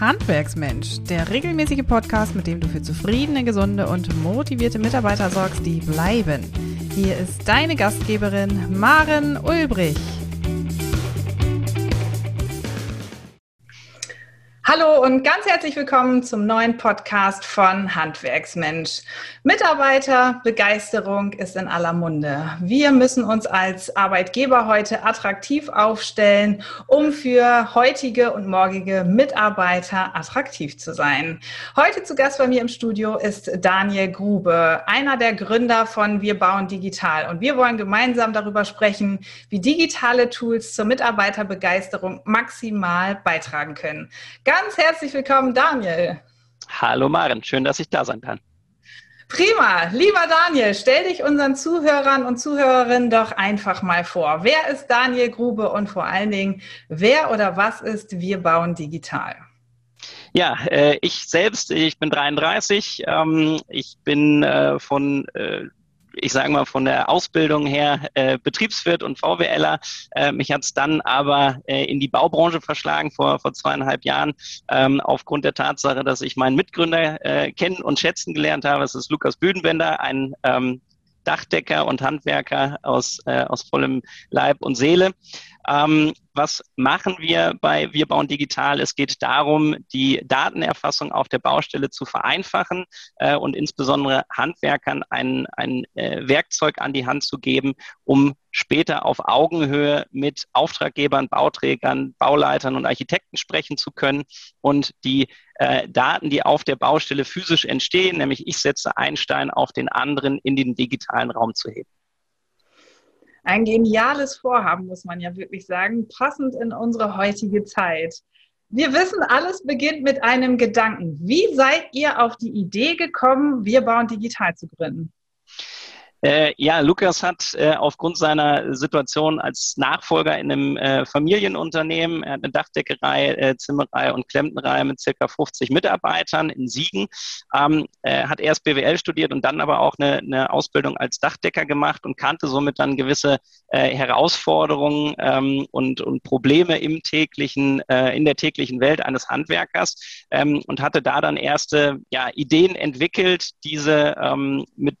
Handwerksmensch, der regelmäßige Podcast, mit dem du für zufriedene, gesunde und motivierte Mitarbeiter sorgst, die bleiben. Hier ist deine Gastgeberin Maren Ulbrich. Hallo und ganz herzlich willkommen zum neuen Podcast von Handwerksmensch. Mitarbeiterbegeisterung ist in aller Munde. Wir müssen uns als Arbeitgeber heute attraktiv aufstellen, um für heutige und morgige Mitarbeiter attraktiv zu sein. Heute zu Gast bei mir im Studio ist Daniel Grube, einer der Gründer von Wir bauen digital. Und wir wollen gemeinsam darüber sprechen, wie digitale Tools zur Mitarbeiterbegeisterung maximal beitragen können. Ganz herzlich willkommen, Daniel. Hallo Maren, schön, dass ich da sein kann. Prima. Lieber Daniel, stell dich unseren Zuhörern und Zuhörerinnen doch einfach mal vor. Wer ist Daniel Grube und vor allen Dingen, wer oder was ist Wir bauen digital? Ja, äh, ich selbst, ich bin 33. Ähm, ich bin äh, von äh, ich sage mal, von der Ausbildung her äh, Betriebswirt und VWLer. Äh, mich hat es dann aber äh, in die Baubranche verschlagen vor, vor zweieinhalb Jahren, ähm, aufgrund der Tatsache, dass ich meinen Mitgründer äh, kennen und schätzen gelernt habe. Es ist Lukas Büdenbender, ein ähm, Dachdecker und Handwerker aus, äh, aus vollem Leib und Seele. Ähm, was machen wir bei Wir bauen digital? Es geht darum, die Datenerfassung auf der Baustelle zu vereinfachen äh, und insbesondere Handwerkern ein, ein äh, Werkzeug an die Hand zu geben, um später auf Augenhöhe mit Auftraggebern, Bauträgern, Bauleitern und Architekten sprechen zu können und die äh, Daten, die auf der Baustelle physisch entstehen, nämlich ich setze einen Stein auf den anderen, in den digitalen Raum zu heben. Ein geniales Vorhaben, muss man ja wirklich sagen, passend in unsere heutige Zeit. Wir wissen, alles beginnt mit einem Gedanken. Wie seid ihr auf die Idee gekommen, Wir bauen digital zu gründen? Äh, ja, Lukas hat äh, aufgrund seiner Situation als Nachfolger in einem äh, Familienunternehmen, er hat eine Dachdeckerei, äh, Zimmerei und Klempnerei mit circa 50 Mitarbeitern in Siegen, ähm, hat erst BWL studiert und dann aber auch eine, eine, Ausbildung als Dachdecker gemacht und kannte somit dann gewisse äh, Herausforderungen ähm, und, und Probleme im täglichen, äh, in der täglichen Welt eines Handwerkers ähm, und hatte da dann erste ja, Ideen entwickelt, diese ähm, mit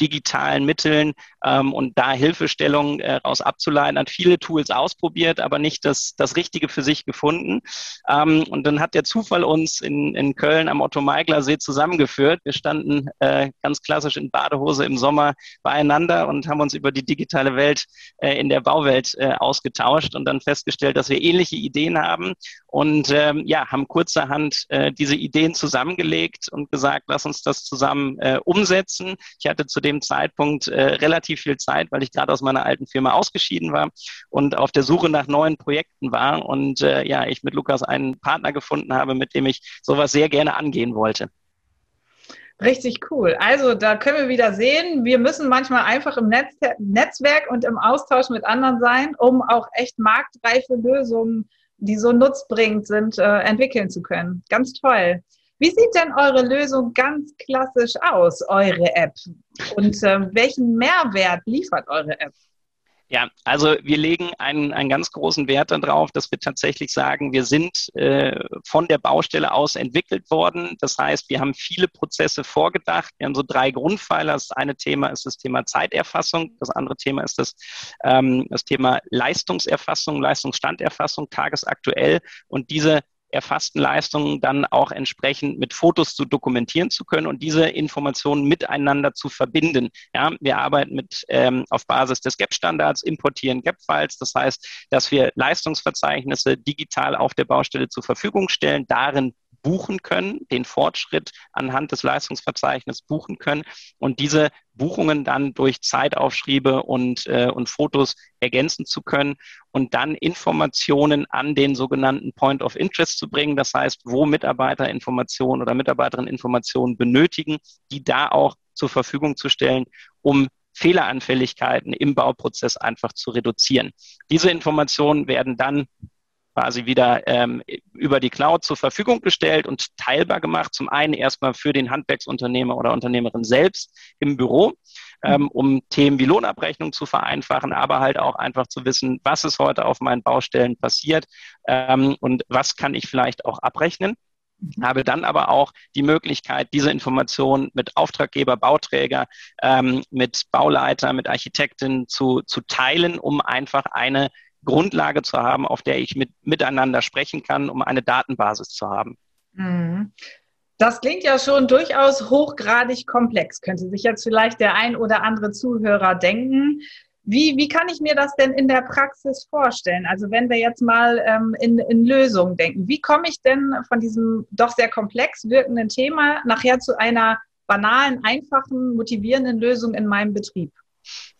digitalen Mitteln ähm, und da Hilfestellung äh, daraus abzuleiten, hat viele Tools ausprobiert, aber nicht das, das Richtige für sich gefunden. Ähm, und dann hat der Zufall uns in, in Köln am Otto-Meigler-See zusammengeführt. Wir standen äh, ganz klassisch in Badehose im Sommer beieinander und haben uns über die digitale Welt äh, in der Bauwelt äh, ausgetauscht und dann festgestellt, dass wir ähnliche Ideen haben und ähm, ja, haben kurzerhand äh, diese Ideen zusammengelegt und gesagt, lass uns das zusammen äh, umsetzen. Ich hatte zu dem Zeitpunkt äh, relativ viel Zeit, weil ich gerade aus meiner alten Firma ausgeschieden war und auf der Suche nach neuen Projekten war und äh, ja, ich mit Lukas einen Partner gefunden habe, mit dem ich sowas sehr gerne angehen wollte. Richtig cool. Also da können wir wieder sehen, wir müssen manchmal einfach im Netz Netzwerk und im Austausch mit anderen sein, um auch echt marktreife Lösungen die so nutzbringend sind, äh, entwickeln zu können. Ganz toll. Wie sieht denn eure Lösung ganz klassisch aus, eure App? Und äh, welchen Mehrwert liefert eure App? Ja, also wir legen einen, einen ganz großen Wert darauf, dass wir tatsächlich sagen, wir sind äh, von der Baustelle aus entwickelt worden. Das heißt, wir haben viele Prozesse vorgedacht. Wir haben so drei Grundpfeiler. Das eine Thema ist das Thema Zeiterfassung. Das andere Thema ist das, ähm, das Thema Leistungserfassung, Leistungsstanderfassung, tagesaktuell. Und diese erfassten Leistungen dann auch entsprechend mit Fotos zu dokumentieren zu können und diese Informationen miteinander zu verbinden. Ja, wir arbeiten mit ähm, auf Basis des GAP-Standards, importieren GAP-Files. Das heißt, dass wir Leistungsverzeichnisse digital auf der Baustelle zur Verfügung stellen, darin buchen können, den Fortschritt anhand des Leistungsverzeichnisses buchen können und diese Buchungen dann durch Zeitaufschriebe und, äh, und Fotos ergänzen zu können und dann Informationen an den sogenannten Point of Interest zu bringen. Das heißt, wo Mitarbeiter Informationen oder Mitarbeiterinnen Informationen benötigen, die da auch zur Verfügung zu stellen, um Fehleranfälligkeiten im Bauprozess einfach zu reduzieren. Diese Informationen werden dann quasi wieder ähm, über die Cloud zur Verfügung gestellt und teilbar gemacht. Zum einen erstmal für den Handwerksunternehmer oder Unternehmerin selbst im Büro, ähm, um Themen wie Lohnabrechnung zu vereinfachen, aber halt auch einfach zu wissen, was ist heute auf meinen Baustellen passiert ähm, und was kann ich vielleicht auch abrechnen. mhm. habe dann aber auch die Möglichkeit, diese Informationen mit Auftraggeber, Bauträger, ähm, mit Bauleiter, mit Architekten zu, zu teilen, um einfach eine Grundlage zu haben, auf der ich mit, miteinander sprechen kann, um eine Datenbasis zu haben. Mhm. Das klingt ja schon durchaus hochgradig komplex, könnte sich jetzt vielleicht der ein oder andere Zuhörer denken. Wie, wie kann ich mir das denn in der Praxis vorstellen? Also wenn wir jetzt mal ähm, in, in Lösungen denken, wie komme ich denn von diesem doch sehr komplex wirkenden Thema nachher zu einer banalen, einfachen, motivierenden Lösung in meinem Betrieb?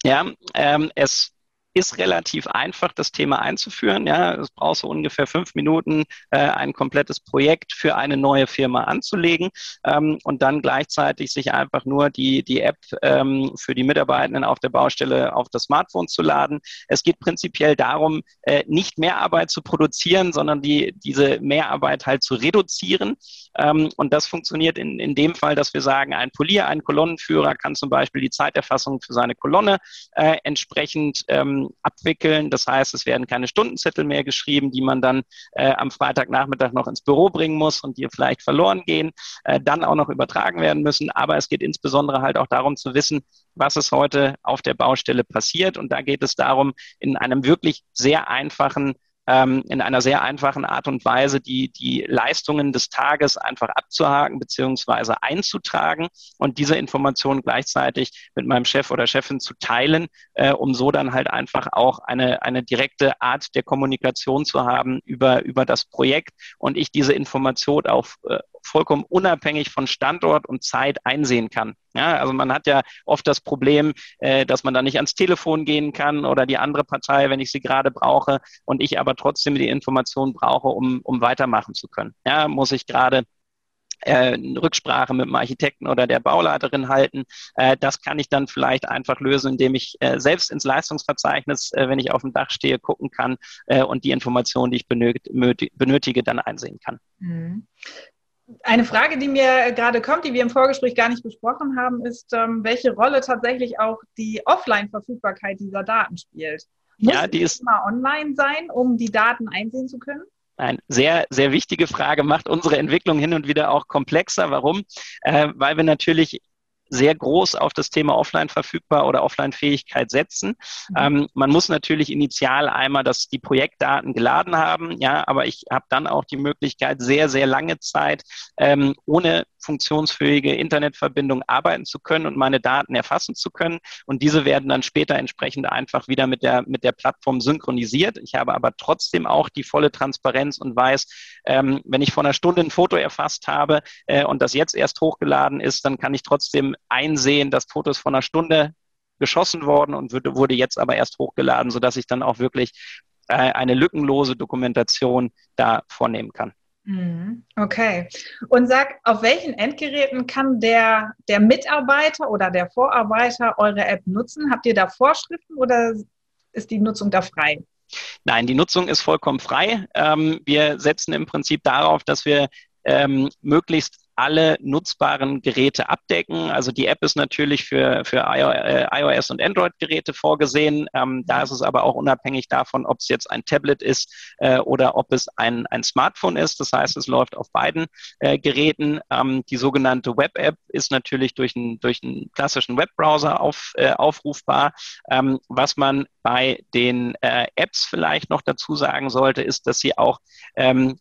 Ja, ähm, es ist relativ einfach, das Thema einzuführen. Ja, es braucht so ungefähr fünf Minuten, äh, ein komplettes Projekt für eine neue Firma anzulegen ähm, und dann gleichzeitig sich einfach nur die, die App ähm, für die Mitarbeitenden auf der Baustelle auf das Smartphone zu laden. Es geht prinzipiell darum, äh, nicht mehr Arbeit zu produzieren, sondern die, diese Mehrarbeit halt zu reduzieren. Ähm, und das funktioniert in, in dem Fall, dass wir sagen, ein Polier, ein Kolonnenführer kann zum Beispiel die Zeiterfassung für seine Kolonne äh, entsprechend ähm, abwickeln. Das heißt, es werden keine Stundenzettel mehr geschrieben, die man dann äh, am Freitagnachmittag noch ins Büro bringen muss und die vielleicht verloren gehen, äh, dann auch noch übertragen werden müssen. Aber es geht insbesondere halt auch darum zu wissen, was ist heute auf der Baustelle passiert. Und da geht es darum, in einem wirklich sehr einfachen ähm, in einer sehr einfachen Art und Weise die, die Leistungen des Tages einfach abzuhaken beziehungsweise einzutragen und diese Informationen gleichzeitig mit meinem Chef oder Chefin zu teilen, äh, um so dann halt einfach auch eine, eine direkte Art der Kommunikation zu haben über, über das Projekt und ich diese Information auf, äh, vollkommen unabhängig von Standort und Zeit einsehen kann. Ja, also man hat ja oft das Problem, äh, dass man da nicht ans Telefon gehen kann oder die andere Partei, wenn ich sie gerade brauche und ich aber trotzdem die Information brauche, um, um weitermachen zu können. Ja, muss ich gerade äh, Rücksprache mit dem Architekten oder der Bauleiterin halten. Äh, das kann ich dann vielleicht einfach lösen, indem ich äh, selbst ins Leistungsverzeichnis, wenn ich auf dem Dach stehe, gucken kann und die Informationen, die ich benötige, benötige dann einsehen kann. Eine Frage, die mir gerade kommt, die wir im Vorgespräch gar nicht besprochen haben, ist, ähm, welche Rolle tatsächlich auch die Offline-Verfügbarkeit dieser Daten spielt. Muss ja, die ist immer online sein, um die Daten einsehen zu können? Eine sehr, sehr wichtige Frage, macht unsere Entwicklung hin und wieder auch komplexer. Warum? Äh, weil wir natürlich sehr groß auf das Thema Offline verfügbar oder Offline-Fähigkeit setzen. Mhm. Ähm, man muss natürlich initial einmal das, die Projektdaten geladen haben, ja, aber ich habe dann auch die Möglichkeit, sehr, sehr lange Zeit ähm, ohne funktionsfähige Internetverbindung arbeiten zu können und meine Daten erfassen zu können. Und diese werden dann später entsprechend einfach wieder mit der, mit der Plattform synchronisiert. Ich habe aber trotzdem auch die volle Transparenz und weiß, ähm, wenn ich vor einer Stunde ein Foto erfasst habe äh, und das jetzt erst hochgeladen ist, dann kann ich trotzdem einsehen, dass Fotos von einer Stunde geschossen worden und wurde, wurde jetzt aber erst hochgeladen, sodass ich dann auch wirklich äh, eine lückenlose Dokumentation da vornehmen kann. Mhm. Okay. Und sag, auf welchen Endgeräten kann der, der Mitarbeiter oder der Vorarbeiter eure App nutzen? Habt ihr da Vorschriften oder ist die Nutzung da frei? Nein, die Nutzung ist vollkommen frei. Ähm, wir setzen im Prinzip darauf, dass wir ähm, möglichst alle nutzbaren Geräte abdecken. Also die App ist natürlich für, für iOS äh, und Android-Geräte vorgesehen. Ähm, da ist es aber auch unabhängig davon, ob es jetzt ein Tablet ist äh, oder ob es ein, ein Smartphone ist. Das heißt, es läuft auf beiden äh, Geräten. Ähm, die sogenannte Web-App ist natürlich durch, ein, durch einen klassischen Webbrowser auf, äh, aufrufbar. Ähm, was man bei den äh, Apps vielleicht noch dazu sagen sollte, ist, dass sie auch ähm,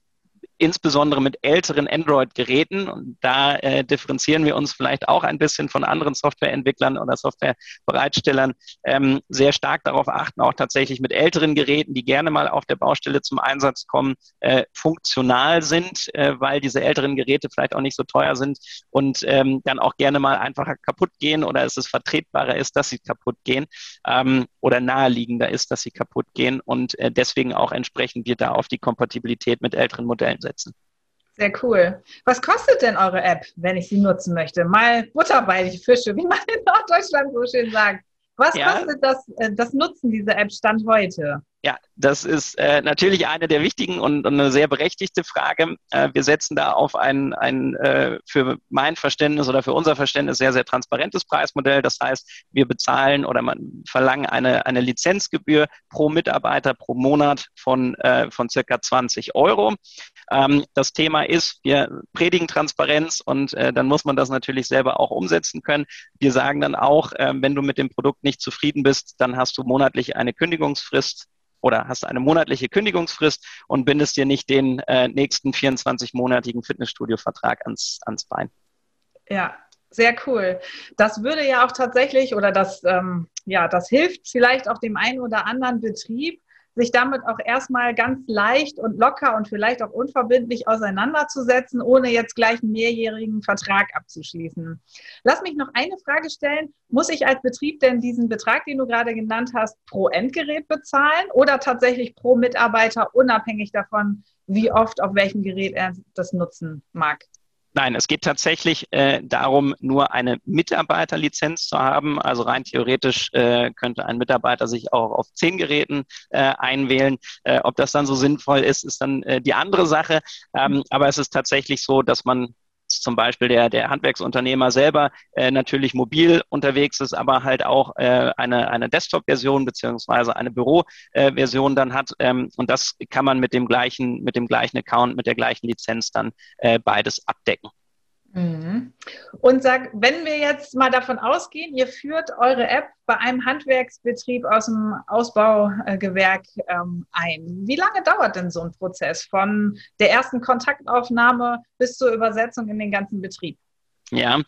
insbesondere mit älteren Android-Geräten. Und da äh, differenzieren wir uns vielleicht auch ein bisschen von anderen Softwareentwicklern oder Softwarebereitstellern, ähm, sehr stark darauf achten, auch tatsächlich mit älteren Geräten, die gerne mal auf der Baustelle zum Einsatz kommen, äh, funktional sind, äh, weil diese älteren Geräte vielleicht auch nicht so teuer sind und ähm, dann auch gerne mal einfacher kaputt gehen oder es ist vertretbarer ist, dass sie kaputt gehen ähm, oder naheliegender ist, dass sie kaputt gehen und äh, deswegen auch entsprechend wir da auf die Kompatibilität mit älteren Modellen setzen. Sehr cool. Was kostet denn eure App, wenn ich sie nutzen möchte? Mal Butter bei die Fische, wie man in Norddeutschland so schön sagt. Was ja. kostet das, äh, das Nutzen dieser App Stand heute? Ja, das ist äh, natürlich eine der wichtigen und, und eine sehr berechtigte Frage. Äh, wir setzen da auf ein, ein äh, für mein Verständnis oder für unser Verständnis sehr, sehr transparentes Preismodell. Das heißt, wir bezahlen oder man verlangen eine, eine Lizenzgebühr pro Mitarbeiter pro Monat von, äh, von circa 20 Euro. Ähm, das Thema ist, wir predigen Transparenz und äh, dann muss man das natürlich selber auch umsetzen können. Wir sagen dann auch, äh, wenn du mit dem Produkt nicht zufrieden bist, dann hast du monatlich eine Kündigungsfrist oder hast eine monatliche Kündigungsfrist und bindest dir nicht den äh, nächsten 24-monatigen Fitnessstudio-Vertrag ans, ans Bein. Ja, sehr cool. Das würde ja auch tatsächlich oder das, ähm, ja, das hilft vielleicht auch dem einen oder anderen Betrieb, sich damit auch erstmal ganz leicht und locker und vielleicht auch unverbindlich auseinanderzusetzen, ohne jetzt gleich einen mehrjährigen Vertrag abzuschließen. Lass mich noch eine Frage stellen. Muss ich als Betrieb denn diesen Betrag, den du gerade genannt hast, pro Endgerät bezahlen oder tatsächlich pro Mitarbeiter, unabhängig davon, wie oft auf welchem Gerät er das nutzen mag? Nein, es geht tatsächlich äh, darum, nur eine Mitarbeiterlizenz zu haben. Also rein theoretisch äh, könnte ein Mitarbeiter sich auch auf zehn Geräten äh, einwählen. Äh, ob das dann so sinnvoll ist, ist dann äh, die andere Sache. Ähm, aber es ist tatsächlich so, dass man zum Beispiel der, der Handwerksunternehmer selber äh, natürlich mobil unterwegs ist, aber halt auch äh, eine, eine Desktop-Version beziehungsweise eine Büro-Version dann hat. Ähm, und das kann man mit dem gleichen, mit dem gleichen Account, mit der gleichen Lizenz dann äh, beides abdecken. Mhm. Und sag, wenn wir jetzt mal davon ausgehen, ihr führt eure App bei einem Handwerksbetrieb aus dem Ausbaugewerk ähm, ein. Wie lange dauert denn so ein Prozess von der ersten Kontaktaufnahme bis zur Übersetzung in den ganzen Betrieb? Ja,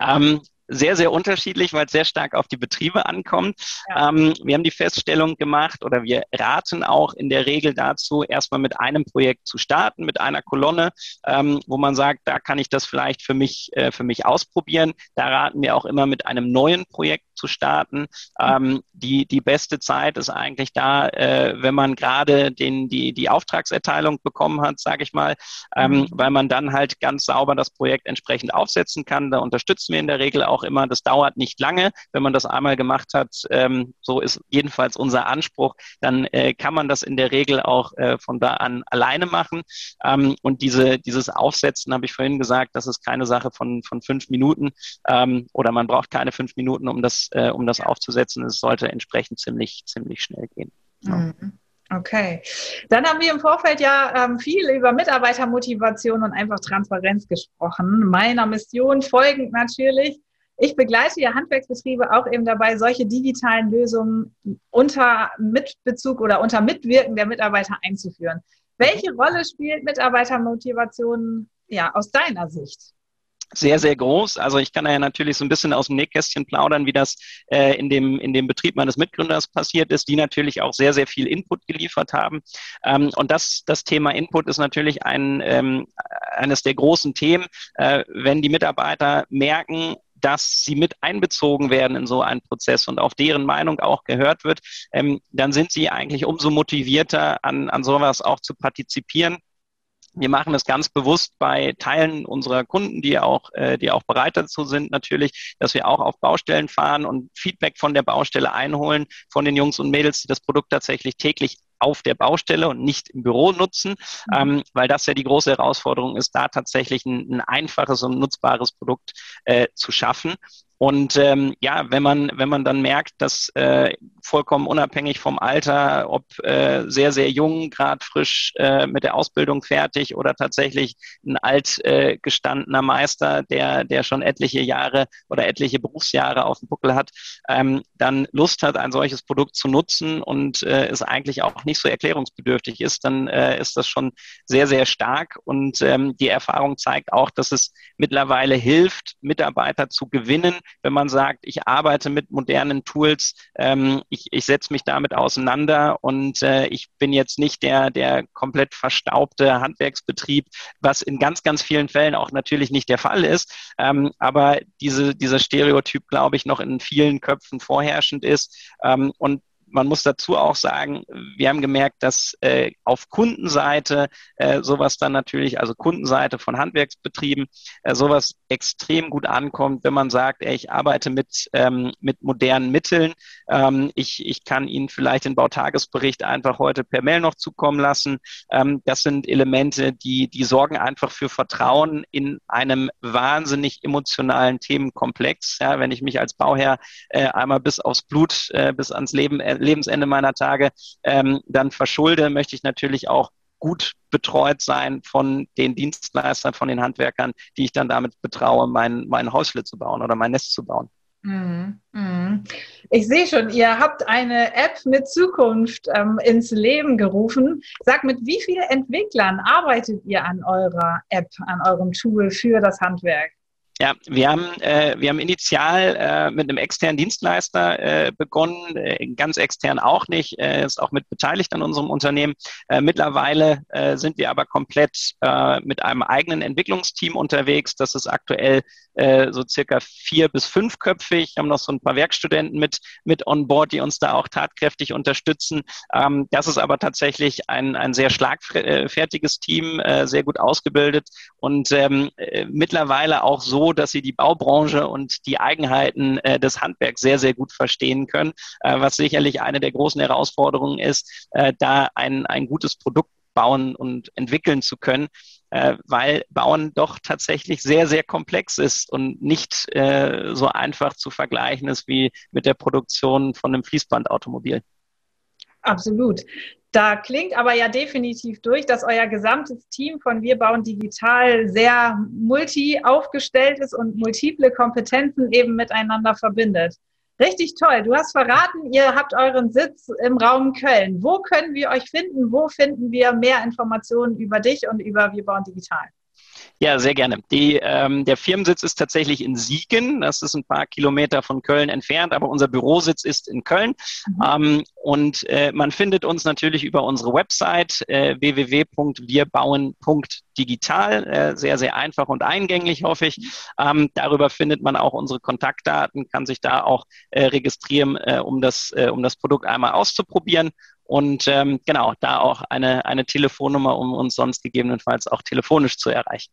ähm, sehr, sehr unterschiedlich, weil es sehr stark auf die Betriebe ankommt. Ja. Ähm, wir haben die Feststellung gemacht oder wir raten auch in der Regel dazu, erstmal mit einem Projekt zu starten, mit einer Kolonne, ähm, wo man sagt, da kann ich das vielleicht für mich, äh, für mich ausprobieren. Da raten wir auch immer mit einem neuen Projekt zu starten. Ähm, die, die beste Zeit ist eigentlich da, äh, wenn man gerade den, die, die Auftragserteilung bekommen hat, sage ich mal, ähm, mhm. weil man dann halt ganz sauber das Projekt entsprechend aufsetzen kann. Da unterstützen wir in der Regel auch immer. Das dauert nicht lange. Wenn man das einmal gemacht hat, ähm, so ist jedenfalls unser Anspruch, dann äh, kann man das in der Regel auch äh, von da an alleine machen. Ähm, und diese, dieses Aufsetzen, habe ich vorhin gesagt, das ist keine Sache von, von fünf Minuten ähm, oder man braucht keine fünf Minuten, um das äh, um das aufzusetzen. Es sollte entsprechend ziemlich, ziemlich schnell gehen. Ja. Okay. Dann haben wir im Vorfeld ja ähm, viel über Mitarbeitermotivation und einfach Transparenz gesprochen. Meiner Mission folgend natürlich. Ich begleite ja Handwerksbetriebe auch eben dabei, solche digitalen Lösungen unter Mitbezug oder unter Mitwirken der Mitarbeiter einzuführen. Welche Rolle spielt Mitarbeitermotivation ja, aus deiner Sicht? sehr, sehr groß. Also ich kann ja natürlich so ein bisschen aus dem Nähkästchen plaudern, wie das äh, in, dem, in dem Betrieb meines Mitgründers passiert ist, die natürlich auch sehr, sehr viel Input geliefert haben. Ähm, und das, das Thema Input ist natürlich ein, ähm, eines der großen Themen, äh, wenn die Mitarbeiter merken, dass sie mit einbezogen werden in so einen Prozess und auf deren Meinung auch gehört wird, ähm, dann sind sie eigentlich umso motivierter, an, an sowas auch zu partizipieren. Wir machen es ganz bewusst bei Teilen unserer Kunden, die auch, äh, die auch bereit dazu sind, natürlich, dass wir auch auf Baustellen fahren und Feedback von der Baustelle einholen, von den Jungs und Mädels, die das Produkt tatsächlich täglich auf der Baustelle und nicht im Büro nutzen, mhm. ähm, weil das ja die große Herausforderung ist, da tatsächlich ein, ein einfaches und nutzbares Produkt äh, zu schaffen. Und ähm, ja, wenn man, wenn man dann merkt, dass äh, vollkommen unabhängig vom Alter, ob äh, sehr, sehr jung, gerade frisch äh, mit der Ausbildung fertig oder tatsächlich ein alt äh, gestandener Meister, der, der schon etliche Jahre oder etliche Berufsjahre auf dem Buckel hat, ähm, dann Lust hat, ein solches Produkt zu nutzen und äh, es eigentlich auch nicht so erklärungsbedürftig ist, dann äh, ist das schon sehr, sehr stark. Und ähm, die Erfahrung zeigt auch, dass es mittlerweile hilft, Mitarbeiter zu gewinnen, wenn man sagt, ich arbeite mit modernen Tools, ähm, ich, ich setze mich damit auseinander und äh, ich bin jetzt nicht der, der komplett verstaubte Handwerksbetrieb, was in ganz, ganz vielen Fällen auch natürlich nicht der Fall ist. Ähm, aber diese, dieser Stereotyp, glaube ich, noch in vielen Köpfen vorherrschend ist. Ähm, und man muss dazu auch sagen, wir haben gemerkt, dass äh, auf Kundenseite äh, sowas dann natürlich, also Kundenseite von Handwerksbetrieben, äh, sowas extrem gut ankommt, wenn man sagt, ey, ich arbeite mit, ähm, mit modernen Mitteln Ähm, ich, ich kann Ihnen vielleicht den Bautagesbericht einfach heute per Mail noch zukommen lassen. Ähm, das sind Elemente, die, die sorgen einfach für Vertrauen in einem wahnsinnig emotionalen Themenkomplex. Ja, wenn ich mich als Bauherr äh, einmal bis aufs Blut, äh, bis ans Leben, äh, Lebensende meiner Tage ähm, dann verschulde, möchte ich natürlich auch gut betreut sein von den Dienstleistern, von den Handwerkern, die ich dann damit betraue, mein, mein Häusle zu bauen oder mein Nest zu bauen. Mhm, mhm. Ich sehe schon, ihr habt eine App mit Zukunft ähm, ins Leben gerufen. Sag, mit wie vielen Entwicklern arbeitet ihr an eurer App, an eurem Tool für das Handwerk? Ja, wir haben, äh, wir haben initial äh, mit einem externen Dienstleister äh, begonnen, äh, ganz extern auch nicht, äh, ist auch mit beteiligt an unserem Unternehmen. Äh, mittlerweile sind wir aber komplett mit einem eigenen Entwicklungsteam unterwegs. Das ist aktuell so circa vier bis fünfköpfig. Wir haben noch so ein paar Werkstudenten mit, mit on board, die uns da auch tatkräftig unterstützen. Ähm, das ist aber tatsächlich ein, ein sehr schlagfertiges Team, sehr gut ausgebildet und ähm, äh, mittlerweile auch so, dass sie die Baubranche und die Eigenheiten äh, des Handwerks sehr, sehr gut verstehen können, äh, was sicherlich eine der großen Herausforderungen ist, äh, da ein, ein gutes Produkt bauen und entwickeln zu können, äh, weil Bauen doch tatsächlich sehr, sehr komplex ist und nicht äh, so einfach zu vergleichen ist wie mit der Produktion von einem Fließbandautomobil. Absolut. Da klingt aber ja definitiv durch, dass euer gesamtes Team von Wir bauen digital sehr multi aufgestellt ist und multiple Kompetenzen eben miteinander verbindet. Richtig toll. Du hast verraten, ihr habt euren Sitz im Raum Köln. Wo können wir euch finden? Wo finden wir mehr Informationen über dich und über Wir bauen digital? Ja, sehr gerne. Die, ähm, der Firmensitz ist tatsächlich in Siegen. Das ist ein paar Kilometer von Köln entfernt, aber unser Bürositz ist in Köln. Mhm. Ähm, und äh, man findet uns natürlich über unsere Website äh, www.wirbauen.digital. Äh, sehr, sehr einfach und eingänglich, hoffe ich. Ähm, darüber findet man auch unsere Kontaktdaten, kann sich da auch äh, registrieren, äh, um, das, äh, um das Produkt einmal auszuprobieren. Und ähm, genau, da auch eine, eine Telefonnummer, um uns sonst gegebenenfalls auch telefonisch zu erreichen.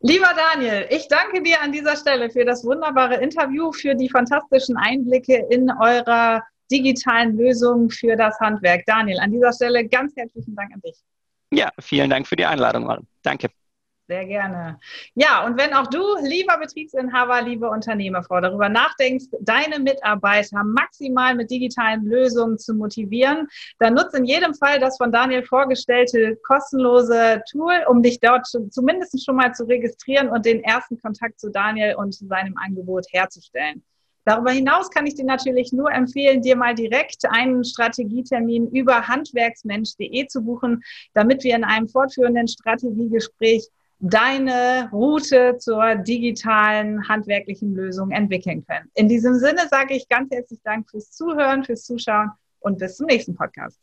Lieber Daniel, ich danke dir an dieser Stelle für das wunderbare Interview, für die fantastischen Einblicke in eurer digitalen Lösung für das Handwerk. Daniel, an dieser Stelle ganz herzlichen Dank an dich. Ja, vielen Dank für die Einladung, Maren. Danke. Sehr gerne. Ja, und wenn auch du, lieber Betriebsinhaber, liebe Unternehmerfrau, darüber nachdenkst, deine Mitarbeiter maximal mit digitalen Lösungen zu motivieren, dann nutze in jedem Fall das von Daniel vorgestellte kostenlose Tool, um dich dort zumindest schon mal zu registrieren und den ersten Kontakt zu Daniel und seinem Angebot herzustellen. Darüber hinaus kann ich dir natürlich nur empfehlen, dir mal direkt einen Strategietermin über handwerksmensch.de zu buchen, damit wir in einem fortführenden Strategiegespräch deine Route zur digitalen handwerklichen Lösung entwickeln können. In diesem Sinne sage ich ganz herzlich Dank fürs Zuhören, fürs Zuschauen und bis zum nächsten Podcast.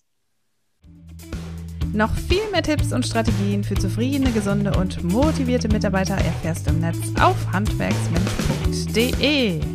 Noch viel mehr Tipps und Strategien für zufriedene, gesunde und motivierte Mitarbeiter erfährst du im Netz auf handwerksmensch.de.